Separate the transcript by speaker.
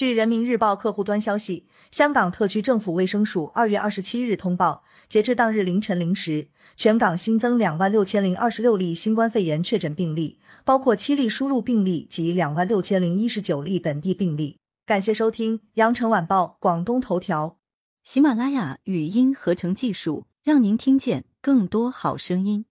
Speaker 1: 据人民日报客户端消息香港特区政府卫生署二月二十七日通报截至当日凌晨零时全港新增两万六千零二十六例新冠肺炎确诊病例包括七例输入病例及两万六千零一十九例本地病例。感谢收听羊城晚报广东头条。
Speaker 2: 喜马拉雅语音合成技术让您听见更多好声音。